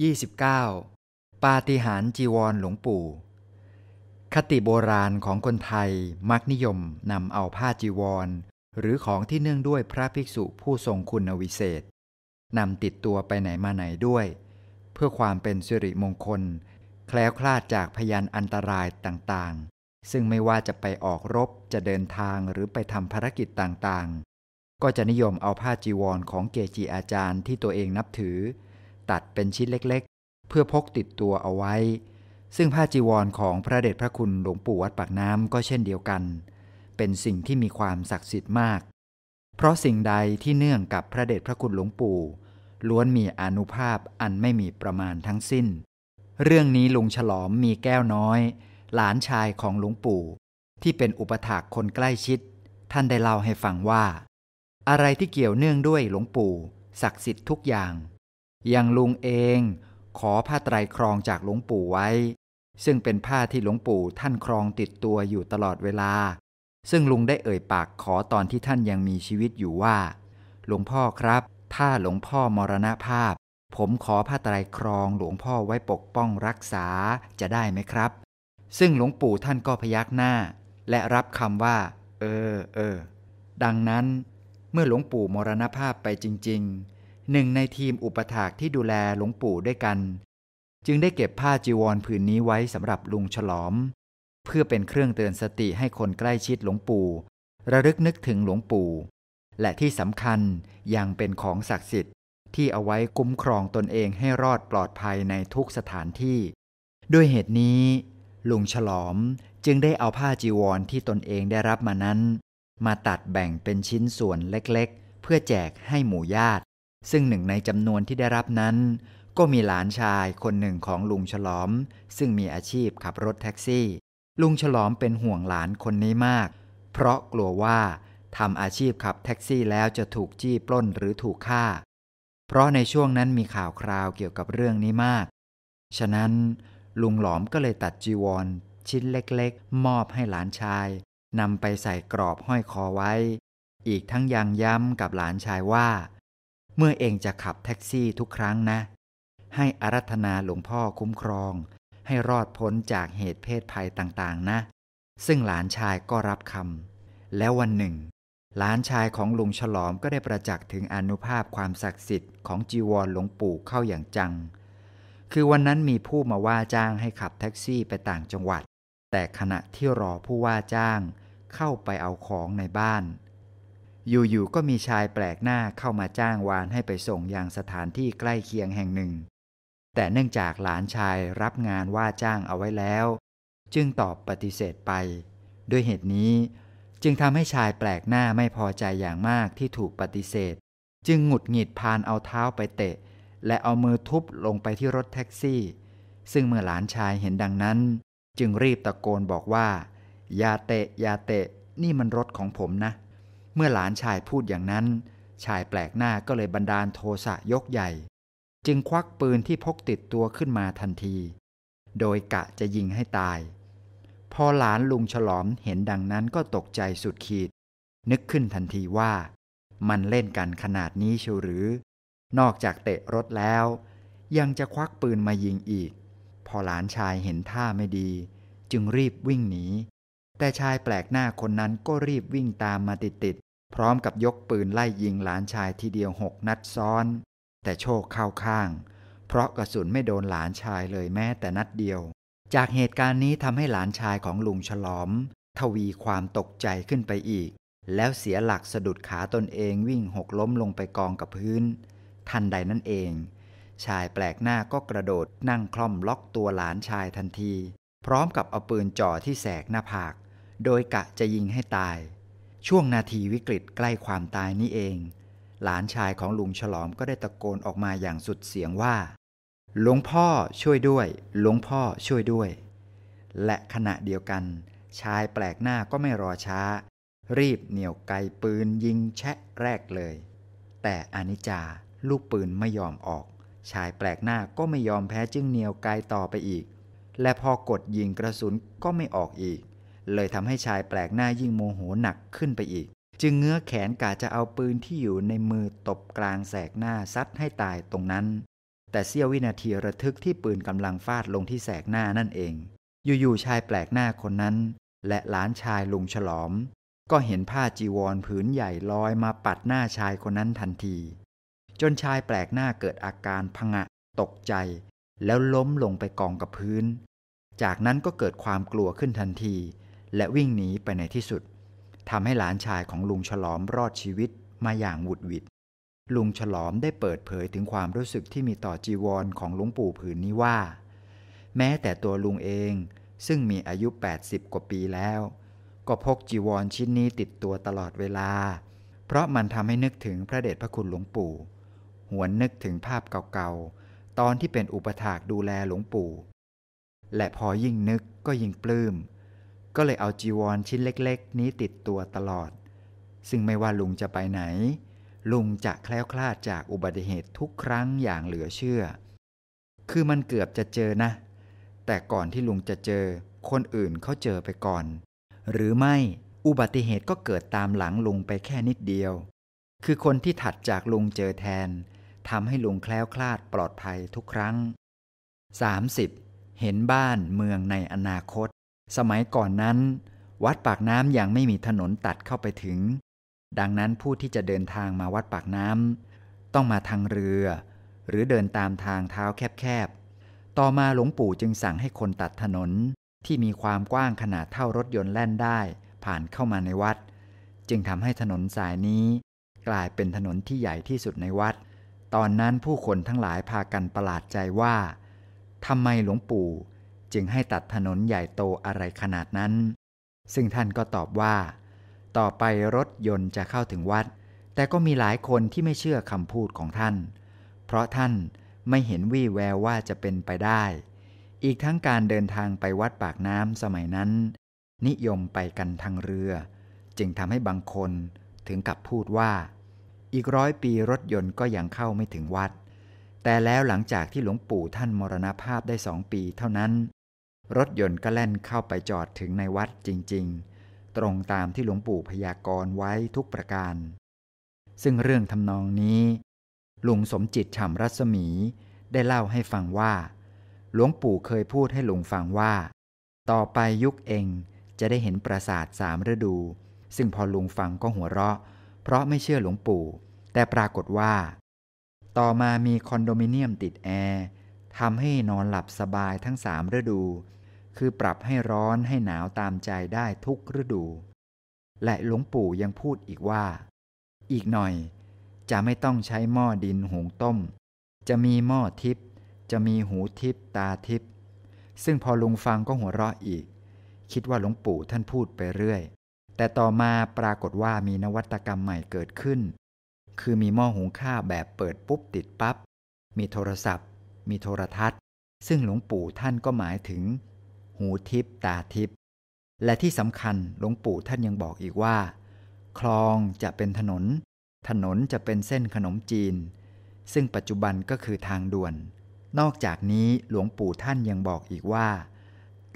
29. ปาฏิหาริย์จีวรหลวงปู่ คติโบราณของคนไทยมักนิยมนำเอาผ้าจีวร หรือของที่เนื่องด้วยพระภิกษุผู้ทรงคุณวิเศษนำติดตัวไปไหนมาไหนด้วย เพื่อความเป็นสิริมงคล แคล้วคลาดจากพยานอันตรายต่างๆ ซึ่งไม่ว่าจะไปออกรบจะเดินทางหรือไปทำภารกิจต่างๆ ก็จะนิยมเอาผ้าจีวรของเกจิอาจารย์ที่ตัวเองนับถือ ตัดเป็นชิ้นเล็กๆ เพื่อพกติดตัวเอาไว้ ซึ่งผ้าจีวรของพระเดชพระคุณหลวงปู่วัดปากน้ำก็เช่นเดียวกัน เป็นสิ่งที่มีความศักดิ์สิทธิ์มาก เพราะสิ่งใดที่เนื่องกับพระเดชพระคุณหลวงปู่ล้วนมีอนุภาพอันไม่มีประมาณทั้งสิ้น เรื่องนี้ลุงฉลอมมีแก้วน้อย หลานชายของหลวงปู่ ที่เป็นอุปถากคนใกล้ชิด ท่านได้เล่าให้ฟังว่า อะไรที่เกี่ยวเนื่องด้วยหลวงปู่ ศักดิ์สิทธิ์ทุกอย่าง อย่างลุงเองขอผ้าไตรครองจากหลวงปู่ไว้ ซึ่งเป็นผ้าที่หลวงปู่ท่านครองติดตัวอยู่ตลอดเวลา ซึ่งลุงได้เอ่ยปากขอตอนที่ท่านยังมีชีวิตอยู่ว่า หลวงพ่อครับ ถ้าหลวงพ่อมรณภาพ ผมขอผ้าไตรครองหลวงพ่อไว้ปกป้องรักษาจะได้ไหมครับ ซึ่งหลวงปู่ท่านก็พยักหน้า และรับคำว่า เออเออดังนั้น เมื่อหลวงปู่มรณภาพไปจริง ๆ หนึ่งในทีมอุปถากที่ดูแลหลวงปู่ด้วยกัน จึงได้เก็บผ้าจีวรผืนนี้ไว้สำหรับลุงฉลอม เพื่อเป็นเครื่องเตือนสติให้คนใกล้ชิดหลวงปู่ ระลึกนึกถึงหลวงปู่ และที่สำคัญยังเป็นของศักดิ์สิทธิ์ที่เอาไว้คุ้มครองตนเองให้รอดปลอดภัยในทุกสถานที่ ด้วยเหตุนี้ ลุงฉลอมจึงได้เอาผ้าจีวรที่ตนเองได้รับมานั้น มาตัดแบ่งเป็นชิ้นส่วนเล็กๆ เพื่อแจกให้หมู่ญาติ ซึ่งหนึ่งในจำนวนที่ได้รับนั้น ก็มีหลานชายคนหนึ่งของลุงฉลอม ซึ่งมีอาชีพขับรถแท็กซี่ ลุงฉลอมเป็นห่วงหลานคนนี้มาก เพราะกลัวว่าทำอาชีพขับแท็กซี่แล้วจะถูกจี้ปล้นหรือถูกฆ่า เพราะในช่วงนั้นมีข่าวคราวเกี่ยวกับเรื่องนี้มาก ฉะนั้นลุงหลอมก็เลยตัดจีวร ชิ้นเล็กๆ มอบให้หลานชายนำไปใส่กรอบห้อยคอไว้ อีกทั้งยังย้ำกับหลานชายว่า เมื่อเองจะขับแท็กซี่ทุกครั้งนะ ให้อารัธนาหลวงพ่อคุ้มครอง ให้รอดพ้นจากเหตุเพศภัยต่างๆ นะ ซึ่งหลานชายก็รับคำแล้ววันหนึ่ง หลานชายของลุงฉลอมก็ได้ประจักษ์ถึงอนุภาพความศักดิ์สิทธิ์ของจีวรหลวงปู่เข้าอย่างจัง คือวันนั้นมีผู้มาว่าจ้างให้ขับแท็กซี่ไปต่างจังหวัด แต่ขณะที่รอผู้ว่าจ้างเข้าไปเอาของในบ้าน อยู่ๆก็มีชายแปลกหน้าเข้ามาจ้างวานให้ไปส่งยังสถานที่ใกล้เคียงแห่งหนึ่ง แต่เนื่องจากหลานชายรับงานว่าจ้างเอาไว้แล้ว จึงตอบปฏิเสธไป ด้วยเหตุนี้จึงทำให้ชายแปลกหน้าไม่พอใจอย่างมากที่ถูกปฏิเสธ จึงหงุดหงิดพานเอาเท้าไปเตะ และเอามือทุบลงไปที่รถแท็กซี่ ซึ่งเมื่อหลานชายเห็นดังนั้น จึงรีบตะโกนบอกว่า อย่าเตะอย่าเตะนี่มันรถของผมนะ เมื่อหลานชายพูดอย่างนั้น ชายแปลกหน้าก็เลยบันดาลโทสะยกใหญ่ จึงควักปืนที่พกติดตัวขึ้นมาทันที โดยกะจะยิงให้ตาย พอหลานลุงฉลอมเห็นดังนั้นก็ตกใจสุดขีด นึกขึ้นทันทีว่า มันเล่นกันขนาดนี้เชียวหรือ นอกจากเตะรถแล้ว ยังจะควักปืนมายิงอีก พอหลานชายเห็นท่าไม่ดี จึงรีบวิ่งหนีแต่ชายแปลกหน้าคนนั้นก็รีบวิ่งตามมาติดๆ พร้อมกับยกปืนไล่ยิงหลานชายทีเดียวหกนัดซ้อน แต่โชคเข้าข้าง เพราะกระสุนไม่โดนหลานชายเลยแม้แต่นัดเดียว จากเหตุการณ์นี้ทำให้หลานชายของลุงฉลอม ทวีความตกใจขึ้นไปอีก แล้วเสียหลักสะดุดขาตนเองวิ่งหกล้มลงไปกองกับพื้น ทันใดนั่นเอง ชายแปลกหน้าก็กระโดดนั่งคล่อมล็อกตัวหลานชายทันที พร้อมกับเอาปืนจ่อที่แสกหน้าผาก โดยกะจะยิงให้ตาย ช่วงนาทีวิกฤตใกล้ความตายนี้เอง หลานชายของลุงฉลอมก็ได้ตะโกนออกมาอย่างสุดเสียงว่า หลวงพ่อช่วยด้วย หลวงพ่อช่วยด้วย และขณะเดียวกัน ชายแปลกหน้าก็ไม่รอช้า รีบเหนี่ยวไกปืนยิงแชะแรกเลย แต่อนิจจาลูกปืนไม่ยอมออก ชายแปลกหน้าก็ไม่ยอมแพ้จึงเหนี่ยวไกต่อไปอีก และพอกดยิงกระสุนก็ไม่ออกอีก เลยทำให้ชายแปลกหน้ายิ่งโมโหหนักขึ้นไปอีก จึงเงื้อแขนกาจะเอาปืนที่อยู่ในมือตบกลางแสกหน้าซัดให้ตายตรงนั้น แต่เสี้ยววินาทีระทึกที่ปืนกำลังฟาดลงที่แสกหน้านั่นเอง อยู่ๆชายแปลกหน้าคนนั้น และหลานชายลุงฉลอม ก็เห็นผ้าจีวรผืนใหญ่ลอยมาปัดหน้าชายคนนั้นทันที จนชายแปลกหน้าเกิดอาการพงะ ตกใจ แล้วล้มลงไปกองกับพื้น จากนั้นก็เกิดความกลัวขึ้นทันที และวิ่งหนีไปในที่สุดทำให้หลานชายของลุงฉลอมรอดชีวิตมาอย่างหวุดหวิด ลุงฉลอมได้เปิดเผยถึงความรู้สึกที่มีต่อจีวรของหลวงปู่ผืนนี้ว่า แม้แต่ตัวลุงเองซึ่งมีอายุ 80 กว่าปีแล้ว ก็พกจีวรชิ้นนี้ติดตัวตลอดเวลา เพราะมันทำให้นึกถึงพระเดชพระคุณหลวงปู่ หวนนึกถึงภาพเก่าๆ ตอนที่เป็นอุปถากดูแลหลวงปู่ และพอยิ่งนึกก็ยิ่งปลื้ม ก็เลยเอาจีวรชิ้นเล็กๆ นี้ติดตัวตลอด ซึ่งไม่ว่าลุงจะไปไหน ลุงจะแคล้วคลาดจากอุบัติเหตุทุกครั้งอย่างเหลือเชื่อ คือมันเกือบจะเจอนะ แต่ก่อนที่ลุงจะเจอ คนอื่นเขาเจอไปก่อน หรือไม่อุบัติเหตุก็เกิดตามหลังลุงไปแค่นิดเดียว คือคนที่ถัดจากลุงเจอแทนทำให้ลุงแคล้วคลาดปลอดภัยทุกครั้ง 30. เห็นบ้านเมืองในอนาคต สมัยก่อนนั้น วัดปากน้ำยังไม่มีถนนตัดเข้าไปถึง ดังนั้นผู้ที่จะเดินทางมาวัดปากน้ำต้องมาทางเรือ หรือเดินตามทางเท้าแคบๆ ต่อมาหลวงปู่จึงสั่งให้คนตัดถนนที่มีความกว้างขนาดเท่ารถยนต์แล่นได้ผ่านเข้ามาในวัด จึงทำให้ถนนสายนี้ กลายเป็นถนนที่ใหญ่ที่สุดในวัด ตอนนั้นผู้คนทั้งหลายพากันประหลาดใจว่าทำไมหลวงปู่ จึงให้ตัดถนนใหญ่โตอะไรขนาดนั้น ซึ่งท่านก็ตอบว่า ต่อไปรถยนต์จะเข้าถึงวัด แต่ก็มีหลายคนที่ไม่เชื่อคำพูดของท่าน เพราะท่านไม่เห็นวี่แววว่าจะเป็นไปได้ อีกทั้งการเดินทางไปวัดปากน้ำสมัยนั้น นิยมไปกันทางเรือ จึงทำให้บางคนถึงกับพูดว่า อีกร้อยปีรถยนต์ก็ยังเข้าไม่ถึงวัดแต่แล้วหลังจากที่หลวงปู่ท่านมรณภาพได้สองปีเท่านั้น รถยนต์ก็แล่นเข้าไปจอดถึงในวัดจริง ๆ ตรงตามที่หลวงปู่พยากรณ์ไว้ทุกประการ ซึ่งเรื่องทำนองนี้ลุงสมจิตฉ่ำรัศมีได้เล่าให้ฟังว่า หลวงปู่เคยพูดให้ลุงฟังว่า ต่อไปยุคเองจะได้เห็นปราสาทสามฤดู ซึ่งพอลุงฟังก็หัวเราะ เพราะไม่เชื่อหลวงปู่ แต่ปรากฏว่า ต่อมามีคอนโดมิเนียมติดแอร์ทำให้นอนหลับสบายทั้งสามฤดู คือปรับให้ร้อนให้หนาวตามใจได้ทุกฤดู และหลวงปู่ยังพูดอีกว่า อีกหน่อย จะไม่ต้องใช้หม้อดินหุงต้ม จะมีหม้อทิพย์จะมีหูทิพย์ตาทิพย์ซึ่งพอลุงฟังก็หัวเราะอีก คิดว่าหลวงปู่ท่านพูดไปเรื่อย แต่ต่อมาปรากฏว่ามีนวัตกรรมใหม่เกิดขึ้น คือมีหม้อหุงข้าวแบบเปิดปุ๊บติดปับ๊บมีโทรศัพท์ มีโทรทัศน์ ซึ่งหลวงปู่ท่านก็หมายถึง หูทิพตาทิพย์และที่สำคัญหลวงปู่ท่านยังบอกอีกว่า คลองจะเป็นถนน ถนนจะเป็นเส้นขนมจีน ซึ่งปัจจุบันก็คือทางด่วน นอกจากนี้หลวงปู่ท่านยังบอกอีกว่า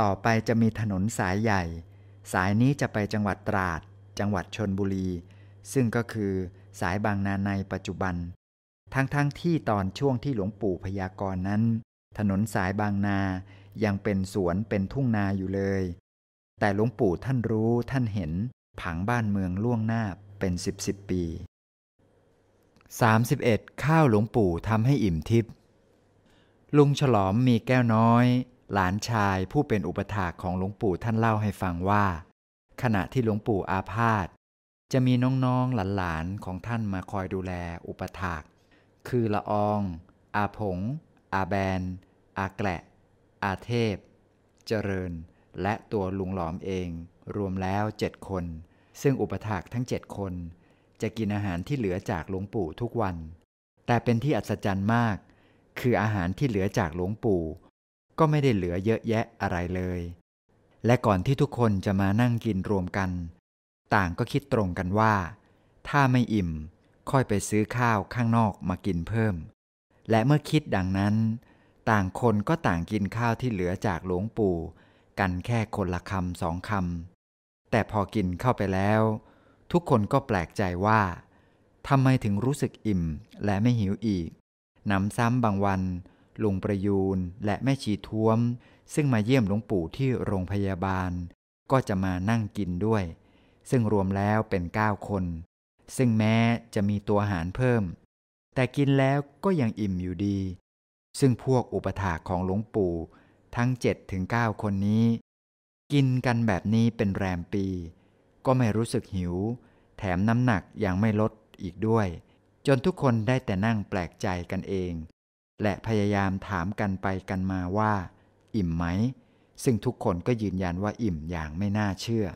ต่อไปจะมีถนนสายใหญ่ สายนี้จะไปจังหวัดตราด จังหวัดชนบุรี ซึ่งก็คือสายบางนาในปัจจุบัน ทั้งๆทที่ตอนช่วงที่หลวงปู่พยากรณ์นั้น ถนนสายบางนา ยังเป็นสวนเป็นทุ่งนาอยู่เลย แต่หลวงปู่ท่านรู้ท่านเห็น ผังบ้านเมืองล่วงหน้าเป็นสิบสิบปี 31. ข้าวหลวงปู่ทำให้อิ่มทิพย์ลุงฉลอมมีแก้วน้อย หลานชายผู้เป็นอุปถากของหลวงปู่ท่านเล่าให้ฟังว่า ขณะที่หลวงปู่อาพาธจะมีน้องๆหลานๆของท่านมาคอยดูแลอุปถาก คือละออง อาผง อาแบน อาแกละ อาเทพ เจริญ และตัวลุงหลอมเอง รวมแล้วเจ็ดคน ซึ่งอุปถากทั้งเจ็ดคน จะกินอาหารที่เหลือจากหลวงปู่ทุกวัน แต่เป็นที่อัศจรรย์มาก คืออาหารที่เหลือจากหลวงปู่ ก็ไม่ได้เหลือเยอะแยะอะไรเลย และก่อนที่ทุกคนจะมานั่งกินรวมกัน ต่างก็คิดตรงกันว่า ถ้าไม่อิ่มค่อยไปซื้อข้าวข้างนอกมากินเพิ่ม และเมื่อคิดดังนั้น ต่างคนก็ต่างกินข้าวที่เหลือจากหลวงปู่ กันแค่คนละคำสองคำแต่พอกินเข้าไปแล้ว ทุกคนก็แปลกใจว่าทำไมถึงรู้สึกอิ่มและไม่หิวอีกน้ำซ้ำบางวันลุงประยูนและแม่ชีท้วม ซึ่งมาเยี่ยมหลวงปู่ที่โรงพยาบาล ก็จะมานั่งกินด้วย ซึ่งรวมแล้วเป็นเก้าคน ซึ่งแม้จะมีตัวหารเพิ่ม แต่กินแล้วก็ยังอิ่มอยู่ดี ซึ่งพวกอุปถาของหลวงปู่ทั้ง7จ็ถึงเคนนี้ กินกันแบบนี้เป็นแรมปี ก็ไม่รู้สึกหิว แถมน้ำหนักยังไม่ลดอีกด้วย จนทุกคนได้แต่นั่งแปลกใจกันเอง และพยายามถามกันไปกันมาว่า อิ่มไหม ซึ่งทุกคนก็ยืนยันว่าอิ่มอย่างไม่น่าเชื่อ